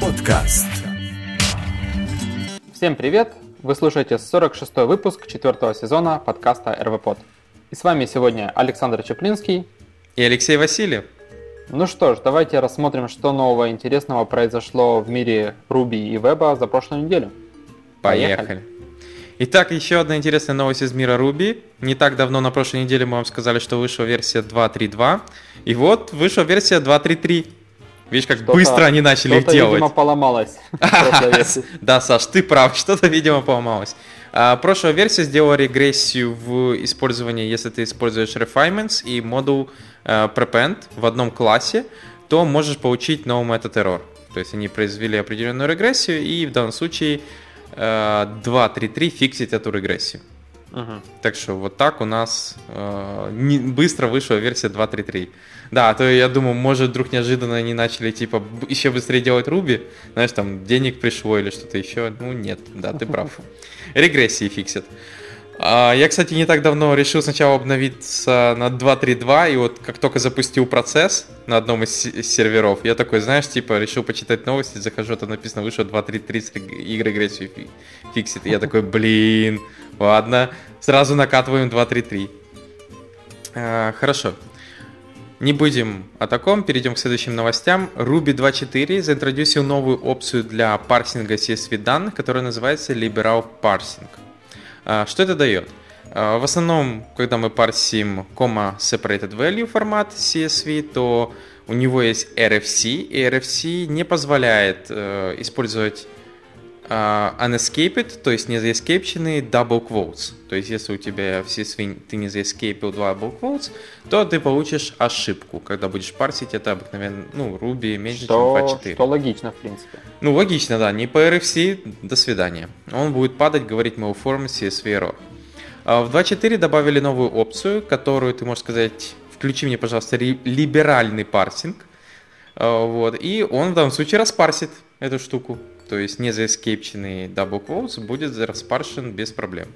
Подкаст. Всем привет! Вы слушаете 46 выпуск четвертого сезона подкаста РВПод. И с вами сегодня Александр Чеплинский и Алексей Васильев. Ну что ж, давайте рассмотрим, что нового интересного произошло в мире Ruby и веба за прошлую неделю. Поехали. Поехали. Итак, еще одна интересная новость из мира Ruby. Не так давно, на прошлой неделе, мы вам сказали, что вышла версия 2.3.2. И вот вышла версия 2.3.3. Видишь, как быстро они начали их делать. видимо, поломалось. Да, Саш, ты прав, что-то, видимо, поломалось. А, прошлая версия сделала регрессию в использовании, если ты используешь refinements и модул uh, prepend в одном классе, то можешь получить новый метод error. То есть они произвели определенную регрессию, и в данном случае uh, 2.3.3 фиксит эту регрессию. Угу. Так что вот так у нас э, не, быстро вышла версия 2.3.3. Да, а то я думаю, может, вдруг неожиданно они начали, типа, еще быстрее делать Руби, знаешь, там, денег пришло или что-то еще. Ну, нет, да, ты прав. Регрессии фиксят. А, я, кстати, не так давно решил сначала обновиться на 2.3.2, и вот как только запустил процесс на одном из серверов, я такой, знаешь, типа, решил почитать новости, захожу, там написано, вышло 2.3.3 и регрессию фиксит. И я такой, блин, ладно, сразу накатываем 2.3.3. А, хорошо. Не будем о таком, перейдем к следующим новостям. Ruby 2.4 заинтродюсил новую опцию для парсинга CSV данных, которая называется Liberal Parsing. А, что это дает? А, в основном, когда мы парсим comma separated value формат CSV, то у него есть RFC, и RFC не позволяет э, использовать uh, unescaped, то есть не заэскейпченные double quotes. То есть если у тебя все свинь, ты не заэскейпил double quotes, то ты получишь ошибку, когда будешь парсить это обыкновенно, ну, Ruby меньше, что, чем 2.4. Что логично, в принципе. Ну, логично, да. Не по RFC, до свидания. Он будет падать, говорить malform CSV error. Uh, в 2.4 добавили новую опцию, которую ты можешь сказать, включи мне, пожалуйста, либеральный парсинг. Uh, вот, и он в данном случае распарсит эту штуку то есть не заэскейпченный double quotes будет распаршен без проблем.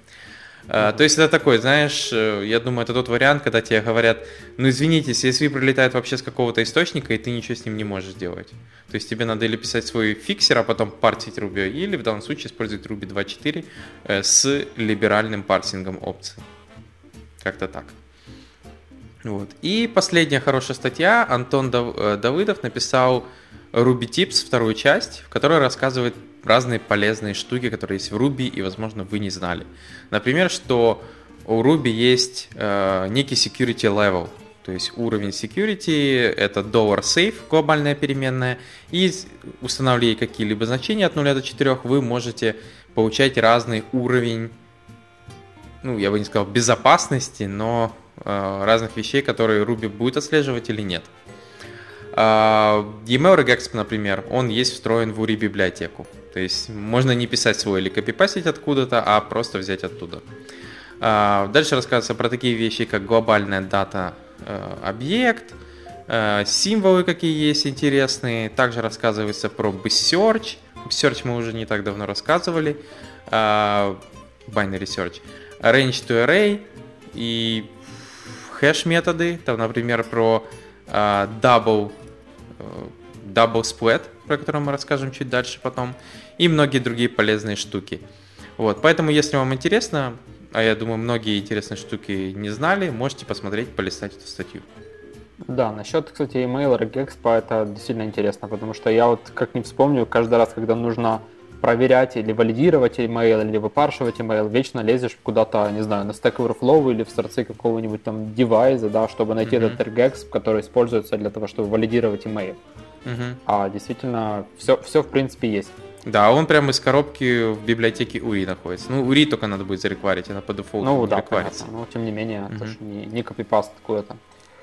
Uh, то есть это такой, знаешь, э, я думаю, это тот вариант, когда тебе говорят, ну извините, CSV прилетает вообще с какого-то источника, и ты ничего с ним не можешь сделать. То есть тебе надо или писать свой фиксер, а потом парсить Ruby, или в данном случае использовать Ruby 2.4 э, с либеральным парсингом опций. Как-то так. Вот. И последняя хорошая статья. Антон э, Давыдов написал Ruby Tips, вторую часть, в которой рассказывает разные полезные штуки, которые есть в Ruby и, возможно, вы не знали. Например, что у Ruby есть э, некий security level, то есть уровень security это dollar $safe, глобальная переменная, и устанавливая какие-либо значения от 0 до 4, вы можете получать разный уровень, ну, я бы не сказал безопасности, но э, разных вещей, которые Ruby будет отслеживать или нет. Email regex, например, он есть встроен в URI библиотеку. То есть можно не писать свой или копипастить откуда-то, а просто взять оттуда. Uh, дальше рассказывается про такие вещи, как глобальная дата uh, объект, uh, символы какие есть интересные. Также рассказывается про BSearch. BSearch мы уже не так давно рассказывали. Uh, binary search. Range to array и хэш методы. Там, например, про Э, Double Split, про который мы расскажем чуть дальше потом, и многие другие полезные штуки. Вот, поэтому, если вам интересно, а я думаю, многие интересные штуки не знали, можете посмотреть, полистать эту статью. Да, насчет, кстати, email Regexpo это действительно интересно, потому что я вот как не вспомню, каждый раз, когда нужно проверять или валидировать email, или выпаршивать email, вечно лезешь куда-то, не знаю, на Stack Overflow или в сорцы какого-нибудь там девайса, да, чтобы найти mm-hmm. этот regex, который используется для того, чтобы валидировать email. Mm-hmm. А действительно, все, все в принципе есть. Да, он прямо из коробки в библиотеке URI находится. Ну, URI только надо будет зарекварить, она по дефолту Ну, да, рекварится. но тем не менее, mm-hmm. это же не, не копипаст какой-то.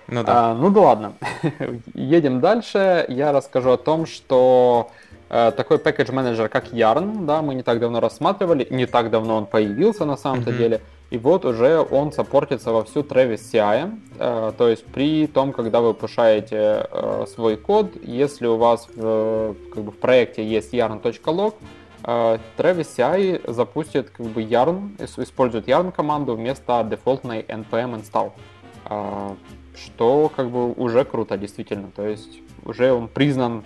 Ну да. А, ну да ладно. Едем дальше. Я расскажу о том, что такой package менеджер, как Yarn, да, мы не так давно рассматривали, не так давно он появился на самом-то mm-hmm. деле. И вот уже он саппортится во всю Travis CI, э, то есть при том, когда вы пушаете э, свой код, если у вас в, как бы, в проекте есть yarn.log, э, Travis CI запустит как бы yarn, использует yarn команду вместо дефолтной npm install, э, что как бы уже круто действительно, то есть уже он признан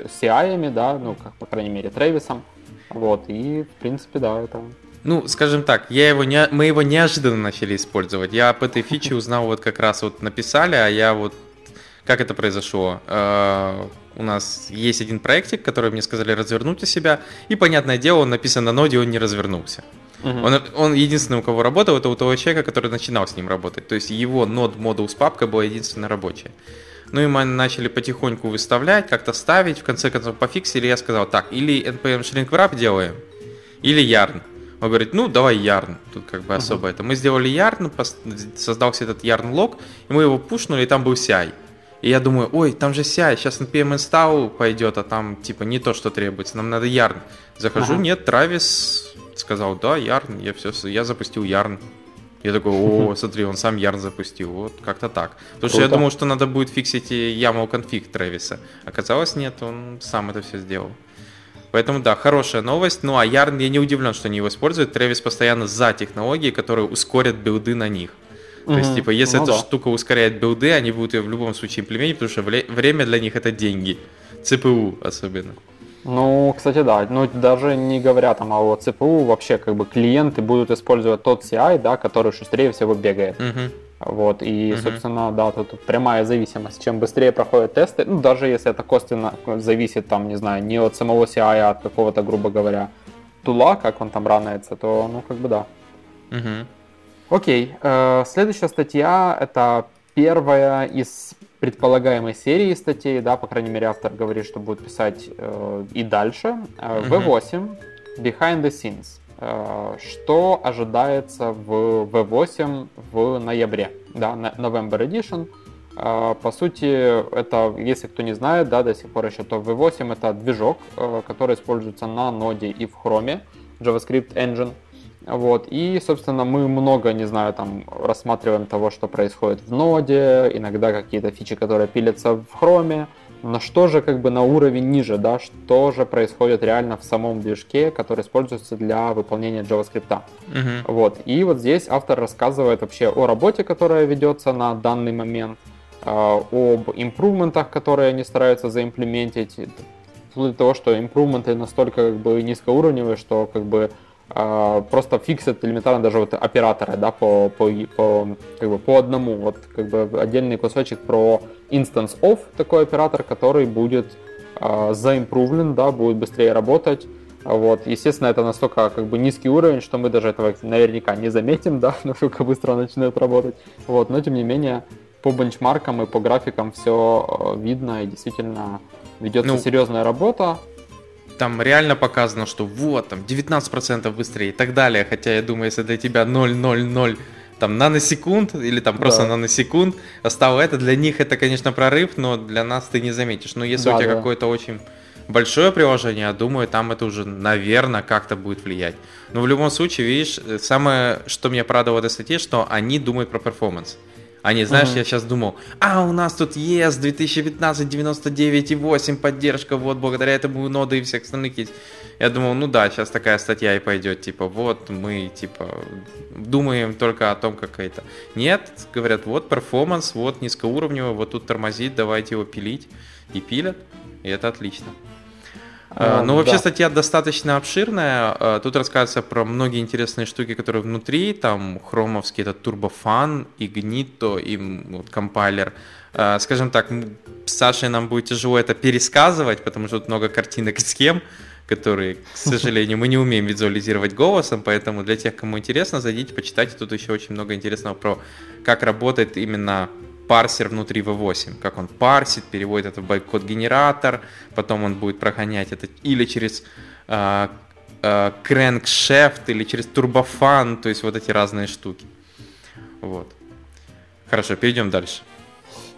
CI, да, ну, как, по крайней мере, Трэвисом, вот, и, в принципе, да, это ну, скажем так, я его не, мы его неожиданно начали использовать. Я об этой фиче узнал вот как раз вот написали, а я вот... Как это произошло? Uh, у нас есть один проектик, который мне сказали развернуть у себя, и, понятное дело, он написан на ноде, он не развернулся. Uh-huh. Он, он единственный, у кого работал, это у того человека, который начинал с ним работать. То есть его нод с папкой была единственная рабочая. Ну и мы начали потихоньку выставлять, как-то ставить, в конце концов пофиксили, я сказал, так, или npm shrink wrap делаем, или yarn. Он говорит, ну, давай yarn. Тут как бы особо uh-huh. это. Мы сделали yarn, создался этот yarn лог, и мы его пушнули, и там был CI. И я думаю, ой, там же CI, сейчас npm install пойдет, а там типа не то, что требуется, нам надо yarn. Захожу, uh-huh. нет, Травис сказал, да, yarn, я все, я запустил yarn. Я такой, о, смотри, он сам yarn запустил, вот как-то так. Потому что я думал, что надо будет фиксить YAML конфиг Трэвиса. Оказалось, нет, он сам это все сделал. Поэтому да, хорошая новость. Ну а Ярн, я не удивлен, что они его используют. Тревис постоянно за технологии, которые ускорят билды на них. То mm-hmm. есть, типа, если ну, эта да. штука ускоряет билды, они будут ее в любом случае имплементировать, потому что время для них это деньги. ЦПУ особенно. Ну, кстати, да. Ну, даже не говоря там о ЦПУ, вообще как бы клиенты будут использовать тот CI, да, который шустрее всего бегает. Mm-hmm. Вот, и, uh-huh. собственно, да, тут прямая зависимость. Чем быстрее проходят тесты, ну, даже если это косвенно зависит, там, не знаю, не от самого CI, а от какого-то, грубо говоря, тула, как он там ранается, то, ну, как бы да. Uh-huh. Окей, э, следующая статья, это первая из предполагаемой серии статей, да, по крайней мере, автор говорит, что будет писать э, и дальше. Э, V8, Behind the Scenes. Э, что ожидается в V8 в ноябре, да, November Edition. Э, по сути, это, если кто не знает, да, до сих пор еще, то V8 это движок, э, который используется на ноде и в Chrome, JavaScript Engine. Вот, и, собственно, мы много, не знаю, там, рассматриваем того, что происходит в ноде, иногда какие-то фичи, которые пилятся в Chrome, но что же как бы на уровень ниже, да, что же происходит реально в самом движке, который используется для выполнения JavaScript. Uh-huh. Вот. И вот здесь автор рассказывает вообще о работе, которая ведется на данный момент, э, об импрувментах, которые они стараются заимплементить, вплоть до того, что импрувменты настолько как бы низкоуровневые, что как бы просто фиксят элементарно даже вот операторы, да, по, по, по, как бы по одному. Вот как бы отдельный кусочек про instance of, такой оператор, который будет uh, заимпрувлен, да, будет быстрее работать. Вот. Естественно, это настолько как бы низкий уровень, что мы даже этого наверняка не заметим, да, насколько быстро он начинает работать. Вот. Но тем не менее, по бенчмаркам и по графикам все видно и действительно ведется ну, серьезная работа там реально показано, что вот, там 19% быстрее и так далее. Хотя я думаю, если для тебя 0,00 там наносекунд или там просто да. наносекунд стало это, для них это, конечно, прорыв, но для нас ты не заметишь. Но если да, у тебя да. какое-то очень большое приложение, я думаю, там это уже, наверное, как-то будет влиять. Но в любом случае, видишь, самое, что меня порадовало в этой статье, что они думают про performance. А не, знаешь, uh-huh. я сейчас думал, а у нас тут ES 2015 99.8 поддержка, вот благодаря этому ноды и всех остальных есть. Я думал, ну да, сейчас такая статья и пойдет, типа, вот мы, типа, думаем только о том, как это. Нет, говорят, вот performance, вот низкоуровневый, вот тут тормозит, давайте его пилить. И пилят, и это отлично. А, ну, вообще да. статья достаточно обширная. А, тут рассказывается про многие интересные штуки, которые внутри. Там хромовский этот турбофан, игнито и вот, компайлер. А, скажем так, с Сашей нам будет тяжело это пересказывать, потому что тут много картинок и схем, которые, к сожалению, мы не умеем визуализировать голосом, поэтому для тех, кому интересно, зайдите, почитайте. Тут еще очень много интересного про как работает именно парсер внутри V8, как он парсит, переводит это в байткод-генератор, потом он будет прогонять это или через э, э, crankshaft, или через турбофан, то есть вот эти разные штуки. Вот. Хорошо, перейдем дальше.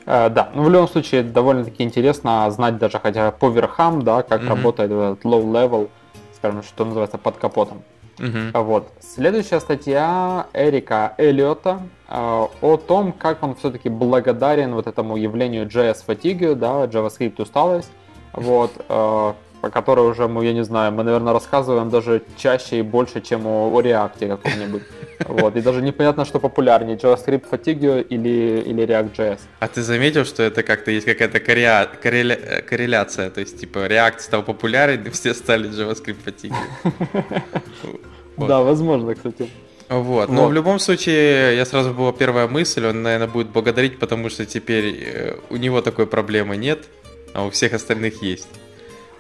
Uh, да, ну в любом случае довольно-таки интересно знать даже хотя по верхам, да, как mm-hmm. работает этот low level, скажем, что называется под капотом. Угу. Вот. Следующая статья Эрика Эллиота э, о том, как он все-таки благодарен вот этому явлению JS fatigue, да, JavaScript усталость. Вот. Э, по которой уже мы, я не знаю, мы, наверное, рассказываем даже чаще и больше, чем о, о React каком-нибудь. Вот, и даже непонятно, что популярнее, JavaScript Fatigue или, или React.js. А ты заметил, что это как-то есть какая-то корреля... корреля... корреляция, то есть, типа, React стал популярен, и все стали JavaScript Fatigue. Да, возможно, кстати. Вот. Но в любом случае, я сразу была первая мысль, он, наверное, будет благодарить, потому что теперь э, у него такой проблемы нет, а у всех остальных есть.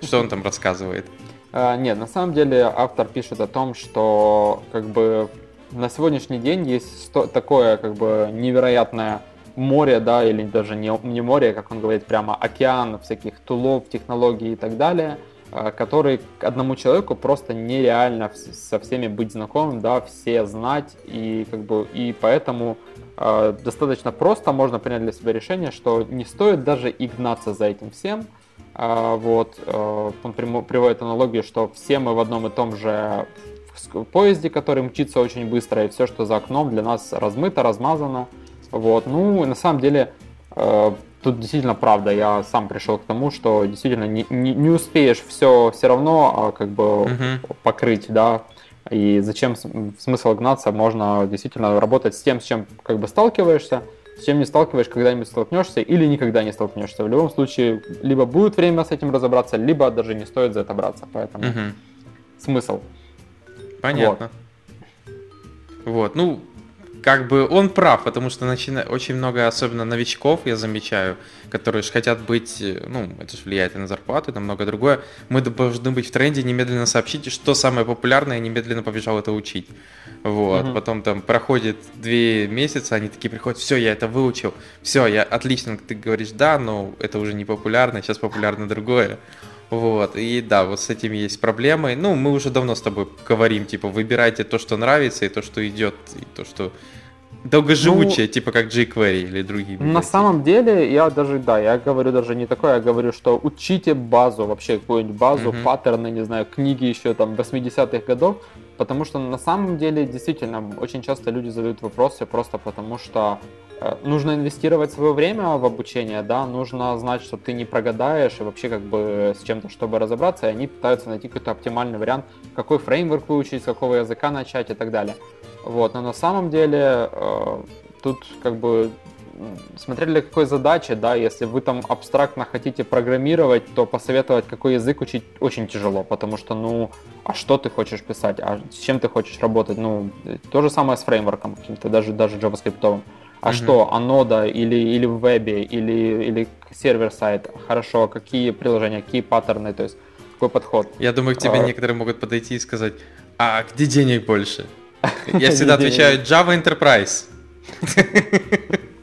Что он там рассказывает? А, нет, на самом деле автор пишет о том, что как бы на сегодняшний день есть такое как бы невероятное море, да, или даже не, не море, как он говорит, прямо океан всяких тулов, технологий и так далее, а, который одному человеку просто нереально со всеми быть знакомым, да, все знать, и как бы и поэтому э, достаточно просто можно принять для себя решение, что не стоит даже и гнаться за этим всем, а, вот, э, он приводит аналогию, что все мы в одном и том же поезде, который мчится очень быстро, и все, что за окном, для нас размыто, размазано. Вот. Ну, на самом деле, э, тут действительно правда. Я сам пришел к тому, что действительно не, не, не успеешь все все равно а, как бы uh-huh. покрыть, да. И зачем смысл гнаться? Можно действительно работать с тем, с чем как бы сталкиваешься, с чем не сталкиваешь, когда-нибудь столкнешься или никогда не столкнешься. В любом случае, либо будет время с этим разобраться, либо даже не стоит за это браться. Поэтому угу. смысл. Понятно. Вот. вот. Ну, как бы он прав, потому что начина... очень много, особенно новичков, я замечаю, которые же хотят быть, э, ну, это же влияет и на зарплату, и на многое другое. Мы должны быть в тренде, немедленно сообщить, что самое популярное, и немедленно побежал это учить. Вот, угу. потом там проходит две месяца, они такие приходят, все, я это выучил, все, я отлично, ты говоришь, да, но это уже не популярно, сейчас популярно другое. Вот, и да, вот с этим есть проблемы. Ну, мы уже давно с тобой говорим, типа, выбирайте то, что нравится, и то, что идет, и то, что долгоживучее, ну, типа как jQuery или другие. На самом деле, я даже, да, я говорю даже не такое, я говорю, что учите базу, вообще какую-нибудь базу, uh-huh. паттерны, не знаю, книги еще там 80-х годов, потому что на самом деле, действительно, очень часто люди задают вопросы просто потому, что э, нужно инвестировать свое время в обучение, да, нужно знать, что ты не прогадаешь и вообще как бы с чем-то, чтобы разобраться, и они пытаются найти какой-то оптимальный вариант, какой фреймворк выучить, с какого языка начать и так далее. Вот, но на самом деле э, тут как бы смотря для какой задачи, да, если вы там абстрактно хотите программировать, то посоветовать, какой язык учить очень тяжело, потому что, ну, а что ты хочешь писать, а с чем ты хочешь работать, ну, то же самое с фреймворком каким-то, даже, даже JavaScript. А mm-hmm. что, анода или, или в вебе, или, или сервер-сайт, хорошо, какие приложения, какие паттерны, то есть какой подход. Я думаю, к тебе а... некоторые могут подойти и сказать, а где денег больше? Я всегда отвечаю Java Enterprise.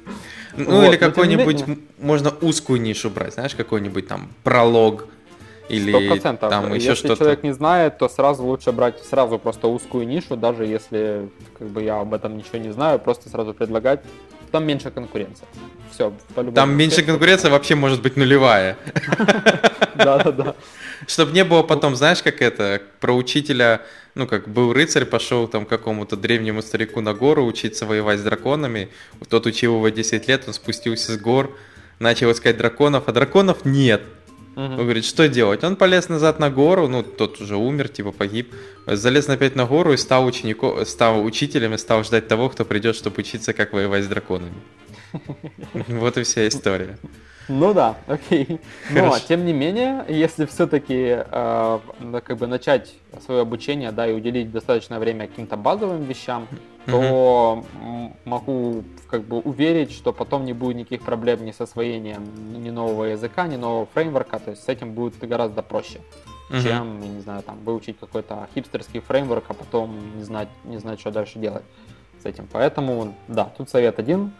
Ну или какой-нибудь, можно узкую нишу брать, знаешь, какой-нибудь там пролог, или 100%. там еще если что-то. Если человек не знает, то сразу лучше брать сразу просто узкую нишу, даже если как бы я об этом ничего не знаю, просто сразу предлагать. Там меньше конкуренции. Все, Там меньше конкуренция вообще может быть нулевая. Да-да-да. Чтобы не было потом, знаешь, как это, про учителя, ну, как был рыцарь, пошел там какому-то древнему старику на гору учиться воевать с драконами, тот учил его 10 лет, он спустился с гор, начал искать драконов, а драконов нет. Угу. Он говорит, что делать? Он полез назад на гору, ну, тот уже умер, типа погиб, залез опять на гору и стал, учеником, стал учителем и стал ждать того, кто придет, чтобы учиться, как воевать с драконами. Вот и вся история. Ну да, окей. Но, тем не менее, если все-таки э, как бы начать свое обучение, да, и уделить достаточное время каким-то базовым вещам, то могу как бы уверить, что потом не будет никаких проблем ни с освоением ни нового языка, ни нового фреймворка, то есть с этим будет гораздо проще, чем, не знаю, там, выучить какой-то хипстерский фреймворк, а потом не знать, не знать, что дальше делать с этим. Поэтому, да, тут совет один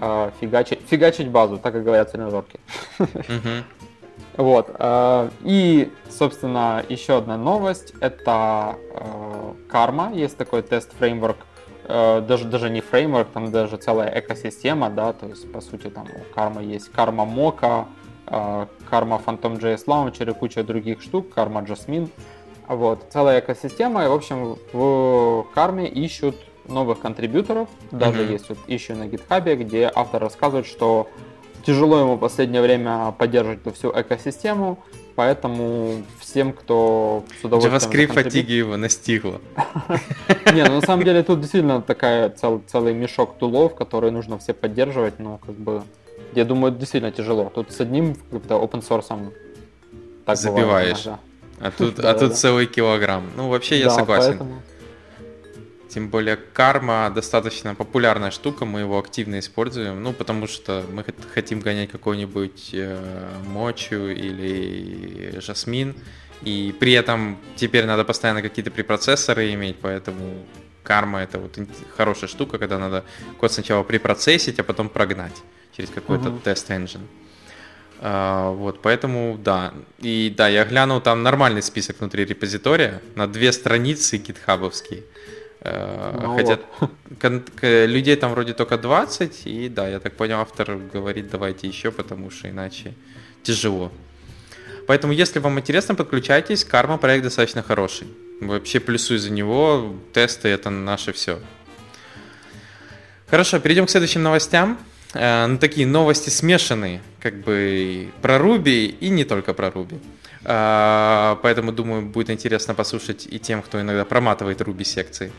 э, фигачить, фигачить базу, так как говорят тренажерки. Вот. Э, и, собственно, еще одна новость. Это э, карма. Есть такой тест-фреймворк. Э, даже, даже не фреймворк, там даже целая экосистема, да, то есть, по сути, там у карма есть карма Мока, карма Phantom JS Launcher и куча других штук, карма Jasmine. Вот, целая экосистема, и, в общем, в карме ищут новых контрибьюторов. Даже mm-hmm. есть вот ищу на гитхабе, где автор рассказывает, что тяжело ему в последнее время поддерживать эту всю экосистему, поэтому всем, кто с удовольствием... JavaScript фатиги его настигла. Не, ну на самом деле тут действительно такая целый мешок тулов, которые нужно все поддерживать, но как бы я думаю, действительно тяжело. Тут с одним как-то open source так забиваешь. А тут, а тут целый килограмм. Ну, вообще я согласен. Тем более карма достаточно популярная штука, мы его активно используем, ну, потому что мы хотим гонять какой-нибудь э, мочу или жасмин, и при этом теперь надо постоянно какие-то препроцессоры иметь, поэтому карма это вот хорошая штука, когда надо код сначала препроцессить, а потом прогнать через какой-то uh-huh. тест-энджин. Uh, вот, поэтому да. И да, я глянул, там нормальный список внутри репозитория, на две страницы гитхабовские. Uh, ну хотя вот. кон- людей там вроде только 20, и да, я так понял, автор говорит, давайте еще, потому что иначе тяжело. Поэтому, если вам интересно, подключайтесь, Карма проект достаточно хороший. Вообще плюсую за него, тесты это наше все. Хорошо, перейдем к следующим новостям. Э, ну, такие новости смешанные, как бы про Руби и не только про Руби. Э, поэтому, думаю, будет интересно послушать и тем, кто иногда проматывает Руби секции.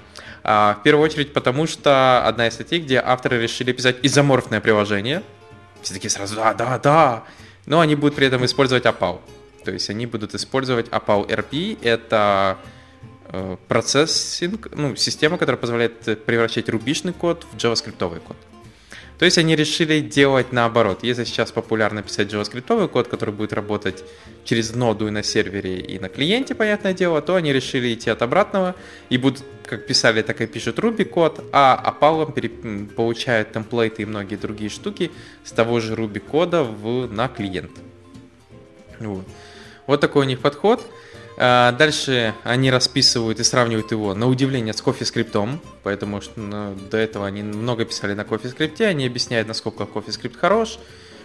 Э, в первую очередь, потому что одна из статей, где авторы решили писать изоморфное приложение. Все такие сразу, да, да, да. Но они будут при этом использовать APAL. То есть они будут использовать APAL RP. Это процессинг, ну, система, которая позволяет превращать рубишный код в JavaScript код. То есть они решили делать наоборот. Если сейчас популярно писать JavaScript код, который будет работать через ноду и на сервере, и на клиенте, понятное дело, то они решили идти от обратного и будут, как писали, так и пишут Ruby код, а опалом пере... получают темплейты и многие другие штуки с того же Ruby кода в... на клиент. Вот. вот такой у них подход. А, дальше они расписывают и сравнивают его, на удивление, с CoffeeScript, поэтому что ну, до этого они много писали на CoffeeScript, они объясняют, насколько CoffeeScript хорош,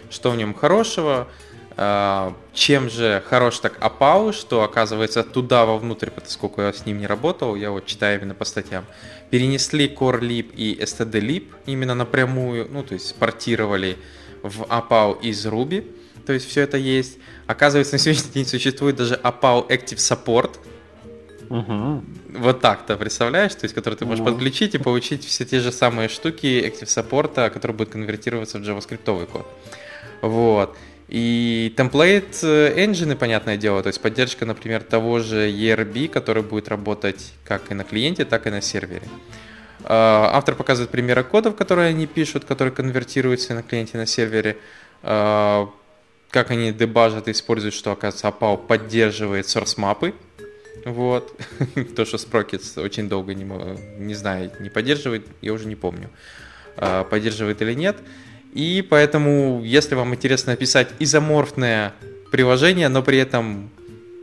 что в нем хорошего, а, чем же хорош так Апау, что оказывается туда вовнутрь, поскольку я с ним не работал, я вот читаю именно по статьям, перенесли CoreLib и STDLib именно напрямую, ну то есть портировали в Apau из Ruby, то есть все это есть. Оказывается, на сегодняшний день существует даже APAL Active Support. Угу. Вот так-то, представляешь? То есть, который ты можешь угу. подключить и получить все те же самые штуки Active Support, которые будут конвертироваться в JavaScript код. Вот. И темплейт engine, понятное дело, то есть поддержка, например, того же ERB, который будет работать как и на клиенте, так и на сервере. А, автор показывает примеры кодов, которые они пишут, которые конвертируются на клиенте на сервере. Как они дебажат и используют, что, оказывается, APAO поддерживает source мапы. Вот. То, что Sprockets очень долго не, не знает, не поддерживает, я уже не помню, а, поддерживает или нет. И поэтому, если вам интересно написать изоморфное приложение, но при этом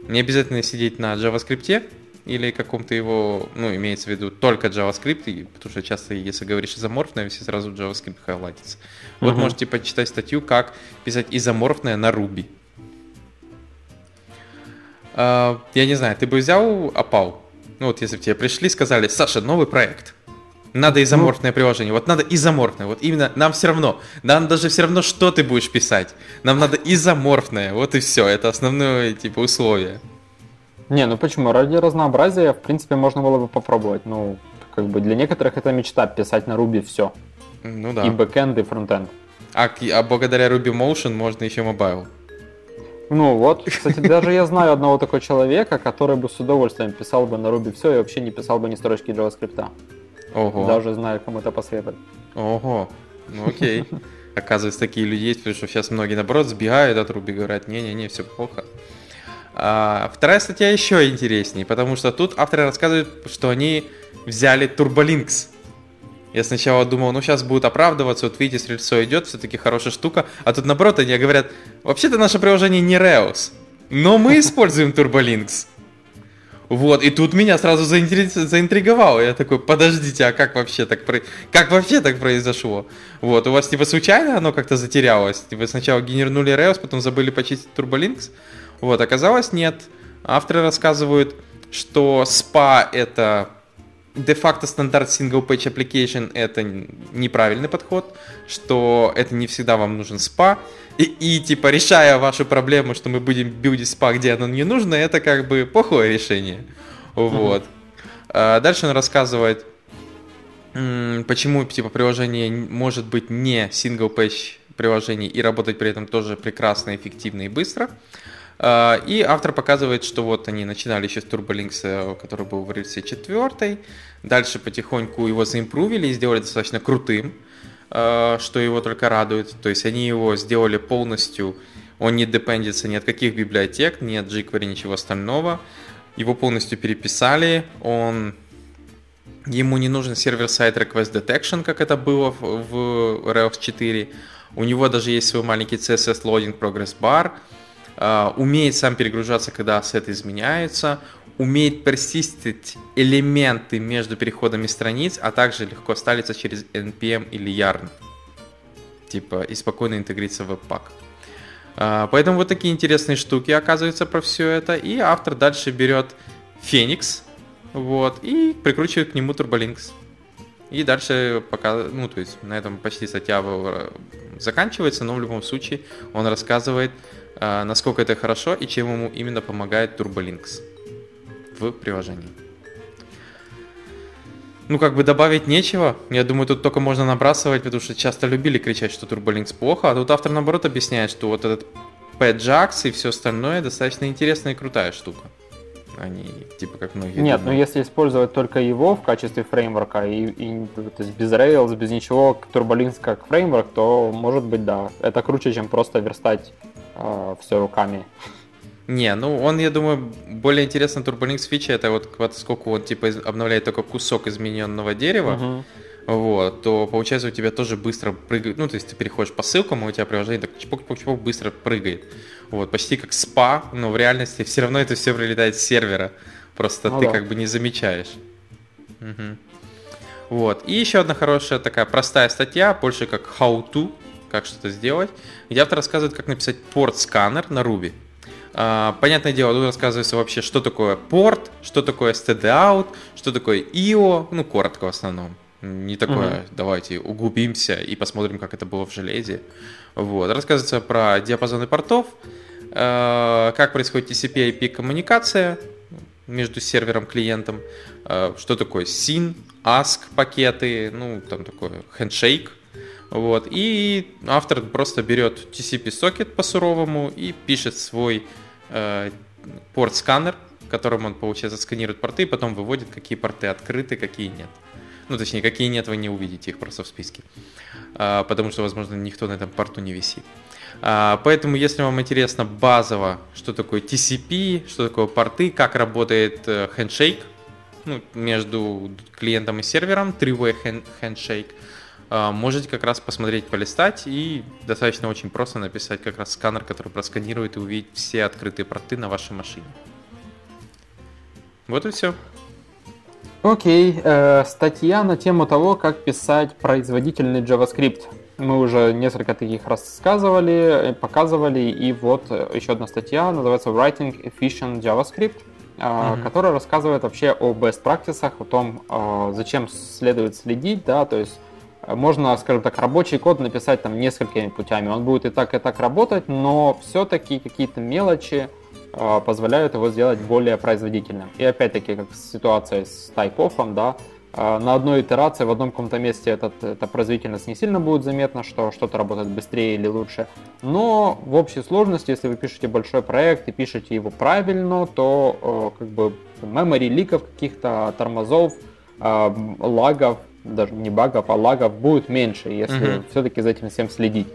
не обязательно сидеть на JavaScript, или каком-то его, ну, имеется в виду только JavaScript, потому что часто, если говоришь изоморфное, все сразу JavaScript хайлайтится. Вот угу. можете почитать статью, как писать изоморфное на Ruby. Uh, я не знаю, ты бы взял опал? Ну вот если бы тебе пришли, сказали, Саша, новый проект. Надо изоморфное ну, приложение. Вот надо изоморфное. Вот именно нам все равно. Нам даже все равно, что ты будешь писать. Нам надо изоморфное. Вот и все. Это основное типа условие. Не, ну почему? Ради разнообразия, в принципе, можно было бы попробовать. Ну, как бы для некоторых это мечта писать на Ruby все. Ну да. И бэкэнд, и фронтенд. А, а благодаря RubyMotion можно еще mobile. Ну вот, кстати, даже я знаю одного такого человека, который бы с удовольствием писал бы на Ruby все и вообще не писал бы ни строчки JavaScript. Ого. Даже знаю, кому это посоветовать. Ого, ну окей. Оказывается, такие люди есть, потому что сейчас многие, наоборот, сбегают от Ruby, говорят, не-не-не, все плохо. А, вторая статья еще интереснее, потому что тут авторы рассказывают, что они взяли Turbolinks. Я сначала думал, ну сейчас будут оправдываться, вот видите, стрельцо идет, все-таки хорошая штука. А тут наоборот они говорят, вообще-то наше приложение не Reos, но мы используем Turbolinks. Вот, и тут меня сразу заинтриговало. Я такой, подождите, а как вообще так, про... как вообще так произошло? Вот, у вас типа случайно оно как-то затерялось? Типа сначала генернули Reos, потом забыли почистить Turbolinks? Вот, оказалось нет. Авторы рассказывают, что SPA это де-факто стандарт single page application это неправильный подход, что это не всегда вам нужен SPA, и, и типа решая вашу проблему, что мы будем билдить SPA, где оно не нужно, это как бы плохое решение. Вот. Mm-hmm. А дальше он рассказывает, почему типа приложение может быть не single page приложение и работать при этом тоже прекрасно, эффективно и быстро. А, и автор показывает, что вот они начинали еще с TurboLinks, э, который был в версии 4, дальше потихоньку его заимпровили и сделали достаточно крутым, э, что его только радует. То есть они его сделали полностью, он не депендится ни от каких библиотек, ни от jQuery, ничего остального. Его полностью переписали, он Ему не нужен сервер-сайт request detection, как это было в Rails 4. У него даже есть свой маленький CSS loading progress bar. Uh, умеет сам перегружаться, когда ассет изменяется. Умеет персистить элементы между переходами страниц, а также легко сталится через NPM или Yarn. Типа и спокойно интегрится в Webpack. Uh, поэтому вот такие интересные штуки оказываются про все это. И автор дальше берет Phoenix, вот, и прикручивает к нему Turbolinks. И дальше пока, ну, то есть на этом почти статья заканчивается, но в любом случае он рассказывает, а, насколько это хорошо и чем ему именно помогает Turbolinks в приложении. Ну, как бы добавить нечего. Я думаю, тут только можно набрасывать, потому что часто любили кричать, что Turbolinks плохо, а тут автор, наоборот, объясняет, что вот этот PJAX и все остальное достаточно интересная и крутая штука они типа как многие. Нет, думают. ну если использовать только его в качестве фреймворка и, и то есть без Rails, без ничего, Turbolinks как фреймворк, то может быть да, это круче, чем просто верстать э, все руками. Не, ну он, я думаю, более интересно Turbolinks фича, это вот, сколько он типа обновляет только кусок измененного дерева, угу. вот, то получается у тебя тоже быстро прыгает, ну то есть ты переходишь по ссылкам, и у тебя приложение так чпок-чпок-чпок быстро прыгает. Вот, почти как спа, но в реальности все равно это все прилетает с сервера. Просто ну, ты да. как бы не замечаешь. Угу. Вот. И еще одна хорошая такая простая статья, больше как how to, как что-то сделать, где автор рассказывает, как написать порт-сканер на Ruby. А, понятное дело, тут рассказывается вообще, что такое порт, что такое std-out, что такое IO, ну, коротко в основном. Не такое, угу. давайте углубимся и посмотрим, как это было в железе. Вот. Рассказывается про диапазоны портов, э, как происходит TCP IP коммуникация между сервером и клиентом, э, что такое SYN, ASK пакеты, ну, там такое handshake. Вот. И автор просто берет TCP-сокет по-суровому и пишет свой э, порт-сканер, которым он, получается, сканирует порты, и потом выводит, какие порты открыты, какие нет. Ну, точнее, какие нет, вы не увидите их просто в списке. А, потому что, возможно, никто на этом порту не висит. А, поэтому, если вам интересно базово, что такое TCP, что такое порты, как работает handshake э, ну, между клиентом и сервером, three-way handshake, можете как раз посмотреть, полистать и достаточно очень просто написать как раз сканер, который просканирует и увидит все открытые порты на вашей машине. Вот и все. Окей, э, статья на тему того, как писать производительный JavaScript. Мы уже несколько таких рассказывали, э, показывали, и вот э, еще одна статья, называется Writing Efficient JavaScript, mm-hmm. которая рассказывает вообще о best practices, о том, зачем следует следить, да, то есть можно, скажем так, рабочий код написать там несколькими путями. Он будет и так, и так работать, но все-таки какие-то мелочи, а, позволяют его сделать более производительным. И опять-таки, как ситуация с тайп-оффом, да, а, на одной итерации в одном каком-то месте этот, эта производительность не сильно будет заметна, что что-то работает быстрее или лучше. Но в общей сложности, если вы пишете большой проект и пишете его правильно, то как бы memory ликов каких-то, тормозов, а, лагов, даже не багов, а лагов будет меньше, если mm-hmm. все-таки за этим всем следить.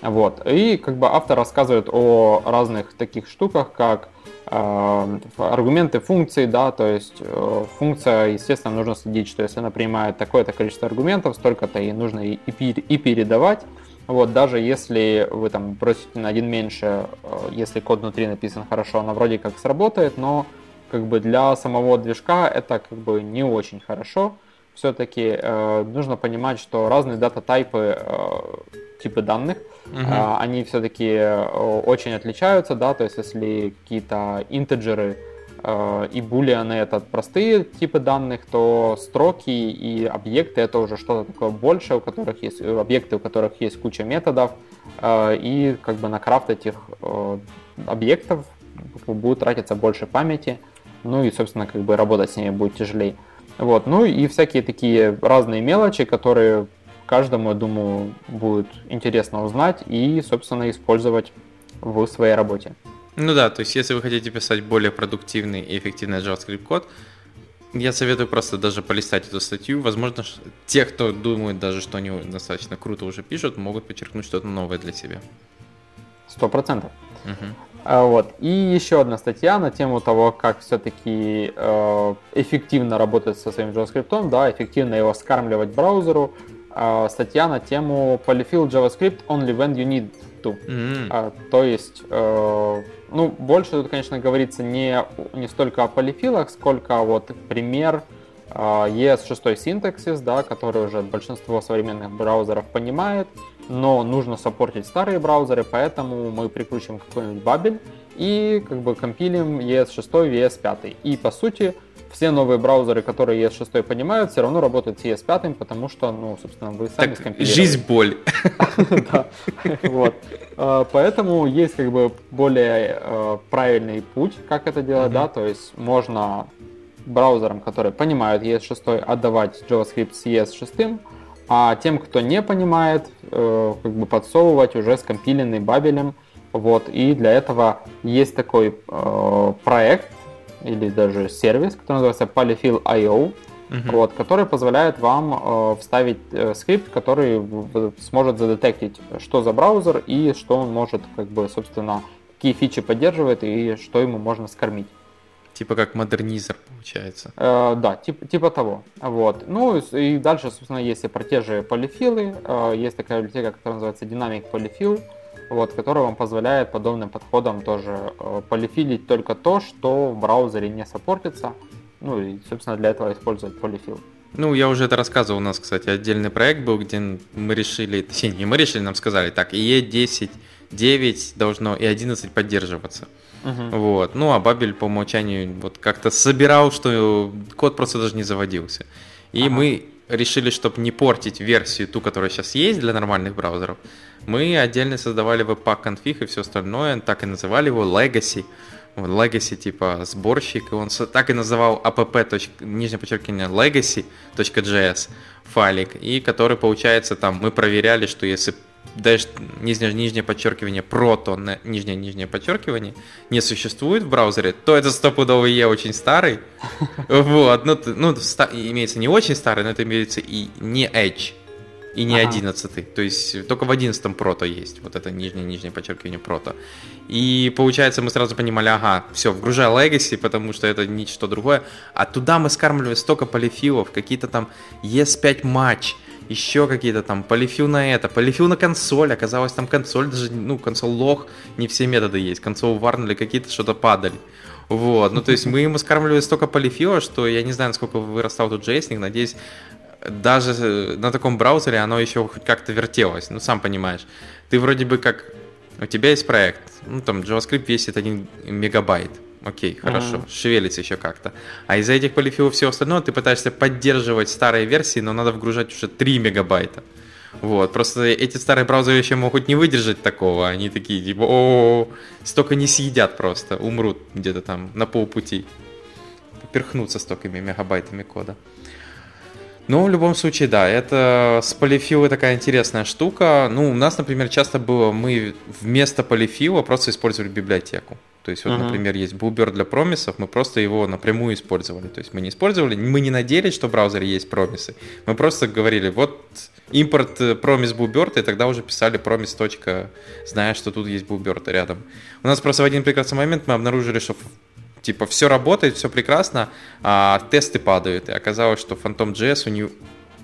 Вот. И как бы автор рассказывает о разных таких штуках, как э, аргументы функции, да, то есть э, функция, естественно, нужно следить, что если она принимает такое-то количество аргументов, столько-то ей нужно и, и передавать. Вот, даже если вы там бросите на один меньше, э, если код внутри написан хорошо, она вроде как сработает, но как бы для самого движка это как бы не очень хорошо. Все-таки э, нужно понимать, что разные дата-тайпы, э, типы данных, Uh-huh. они все-таки э, очень отличаются, да, то есть если какие-то интеджеры э, и булианы это простые типы данных, то строки и объекты это уже что-то такое большее, у которых есть объекты, у которых есть куча методов, и как бы на крафт этих объектов будет тратиться больше памяти, ну и, собственно, как бы работать с ними будет тяжелее. Вот. Ну и всякие такие разные мелочи, которые каждому, я думаю, будет интересно узнать и, собственно, использовать в своей работе. Ну да, то есть если вы хотите писать более продуктивный и эффективный JavaScript код, я советую просто даже полистать эту статью. Возможно, те, кто думает даже, что они достаточно круто уже пишут, могут подчеркнуть что-то новое для себя. Сто процентов. А, вот. И еще одна статья на тему того, как все-таки э, эффективно работать со своим JavaScript, да, эффективно его скармливать браузеру. Э, статья на тему Polyfill JavaScript only when you need to. Mm-hmm. А, то есть, э, ну, больше тут, конечно, говорится не, не столько о полифилах, сколько вот пример э, ES6 синтаксис, да, который уже большинство современных браузеров понимает, но нужно саппортить старые браузеры, поэтому мы прикручиваем какой-нибудь бабель и как бы компилим ES6 в ES5. И по сути, все новые браузеры, которые ES6 понимают, все равно работают с ES5, потому что, ну, собственно, вы сами так, скомпилировали. Жизнь боль. Да, вот. А, поэтому есть как бы более а, правильный путь, как это делать, да, то есть можно браузерам, которые понимают ES6, отдавать JavaScript с ES6, а тем, кто не понимает, э, как бы подсовывать уже скомпиленный бабелем. Вот, и для этого есть такой э, проект, или даже сервис, который называется Polyfill.io, uh-huh. вот, который позволяет вам э, вставить э, скрипт, который сможет задетектить, что за браузер и что он может, как бы, собственно, какие фичи поддерживает и что ему можно скормить. Типа как модернизер получается. Э, да, типа, типа того. Вот. Ну и дальше, собственно, есть и про те же полифилы. Э, есть такая библиотека, которая называется Dynamic Polyfill вот, который вам позволяет подобным подходом тоже э, полифилить только то, что в браузере не саппортится. Ну и, собственно, для этого использовать полифил. Ну, я уже это рассказывал, у нас, кстати, отдельный проект был, где мы решили, точнее, не мы решили, нам сказали, так, и E10, 9 должно и 11 поддерживаться. Uh-huh. Вот. Ну, а Бабель по умолчанию вот как-то собирал, что код просто даже не заводился. И uh-huh. мы решили, чтобы не портить версию, ту, которая сейчас есть для нормальных браузеров, мы отдельно создавали webpack конфиг и все остальное, так и называли его Legacy. Legacy типа сборщик, и он так и называл app. нижнее подчеркивание legacy.js файлик, и который получается там мы проверяли, что если dash, нижнее, нижнее подчеркивание прото, нижнее нижнее подчеркивание не существует в браузере, то это стопудовый Е очень старый. Вот, ну, ну имеется не очень старый, но это имеется и не Edge и не ага. 11. То есть только в 11 прото есть вот это нижнее-нижнее подчеркивание прото. И получается, мы сразу понимали, ага, все, вгружай Legacy, потому что это ничто другое. А туда мы скармливали столько полифилов, какие-то там ES5 матч, еще какие-то там полифил на это, полифил на консоль, оказалось там консоль даже, ну, консоль лох, не все методы есть, консоль варнули какие-то, что-то падали. Вот, ну то есть мы ему скармливали столько полифила, что я не знаю, насколько вырастал тут JS, надеюсь, даже на таком браузере оно еще хоть как-то вертелось. Ну, сам понимаешь. Ты вроде бы как... У тебя есть проект, ну, там, JavaScript весит 1 мегабайт. Окей, хорошо, uh-huh. шевелится еще как-то. А из-за этих полифилов всего остального ты пытаешься поддерживать старые версии, но надо вгружать уже 3 мегабайта. Вот, просто эти старые браузеры еще могут не выдержать такого. Они такие, типа, о, столько не съедят просто, умрут где-то там на полпути. Поперхнутся столькими мегабайтами кода. Ну, в любом случае, да, это с полифилой такая интересная штука. Ну, у нас, например, часто было, мы вместо полифила просто использовали библиотеку. То есть, вот, uh-huh. например, есть Bluebird для промисов, мы просто его напрямую использовали. То есть мы не использовали, мы не надеялись, что в браузере есть промисы. Мы просто говорили, вот импорт промис Bluebird, и тогда уже писали промис. зная, что тут есть Bluebird рядом. У нас просто в один прекрасный момент мы обнаружили, что типа все работает, все прекрасно, а тесты падают. И оказалось, что Phantom.js у нее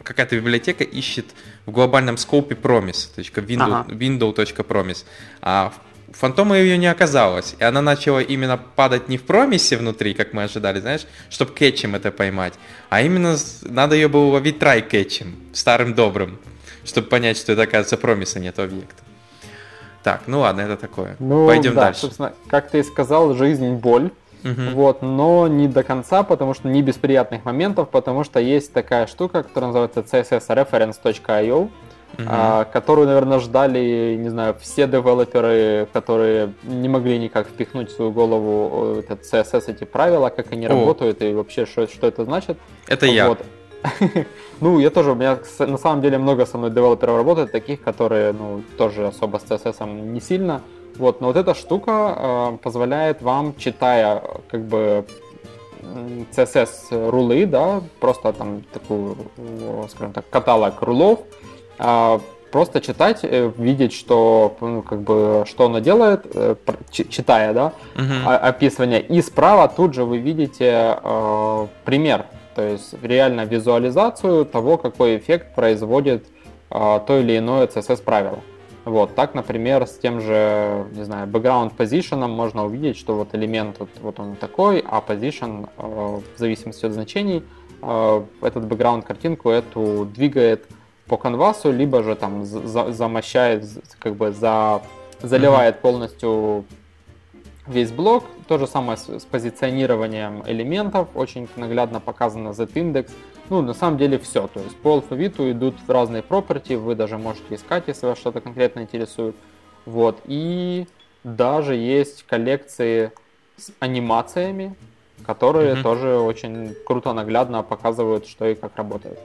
какая-то библиотека ищет в глобальном скопе promise, window, ага. window.promise. А Фантома ее не оказалось, и она начала именно падать не в промисе внутри, как мы ожидали, знаешь, чтобы кетчем это поймать, а именно надо ее было ловить трай кетчем, старым добрым, чтобы понять, что это, оказывается, промиса нет объекта. Так, ну ладно, это такое. Ну, Пойдем да, дальше. Собственно, как ты и сказал, жизнь боль. Uh-huh. Вот, но не до конца, потому что не без приятных моментов, потому что есть такая штука, которая называется cssreference.io, uh-huh. а, которую, наверное, ждали, не знаю, все девелоперы, которые не могли никак впихнуть в свою голову этот CSS, эти правила, как они oh. работают и вообще, что, что это значит. Это вот. я. Ну, я тоже, у меня на самом деле много со мной девелоперов работает, таких, которые, ну, тоже особо с CSS не сильно. Вот, но вот эта штука э, позволяет вам, читая, как бы, CSS рулы, да, просто там такую, скажем так, каталог рулов, э, просто читать, э, видеть, что, ну, как бы, что оно делает, э, читая, да, uh-huh. описывание. И справа тут же вы видите э, пример то есть реально визуализацию того, какой эффект производит а, то или иное CSS правило. Вот, так, например, с тем же, не знаю, background position можно увидеть, что вот элемент вот, вот он такой, а position э, в зависимости от значений э, этот background картинку эту двигает по канвасу, либо же там за, замощает, как бы за, заливает полностью весь блок. То же самое с, с позиционированием элементов, очень наглядно показано z-индекс. Ну, на самом деле все, то есть по алфавиту идут разные property, вы даже можете искать, если вас что-то конкретно интересует. Вот, и даже есть коллекции с анимациями, которые mm-hmm. тоже очень круто наглядно показывают, что и как работает.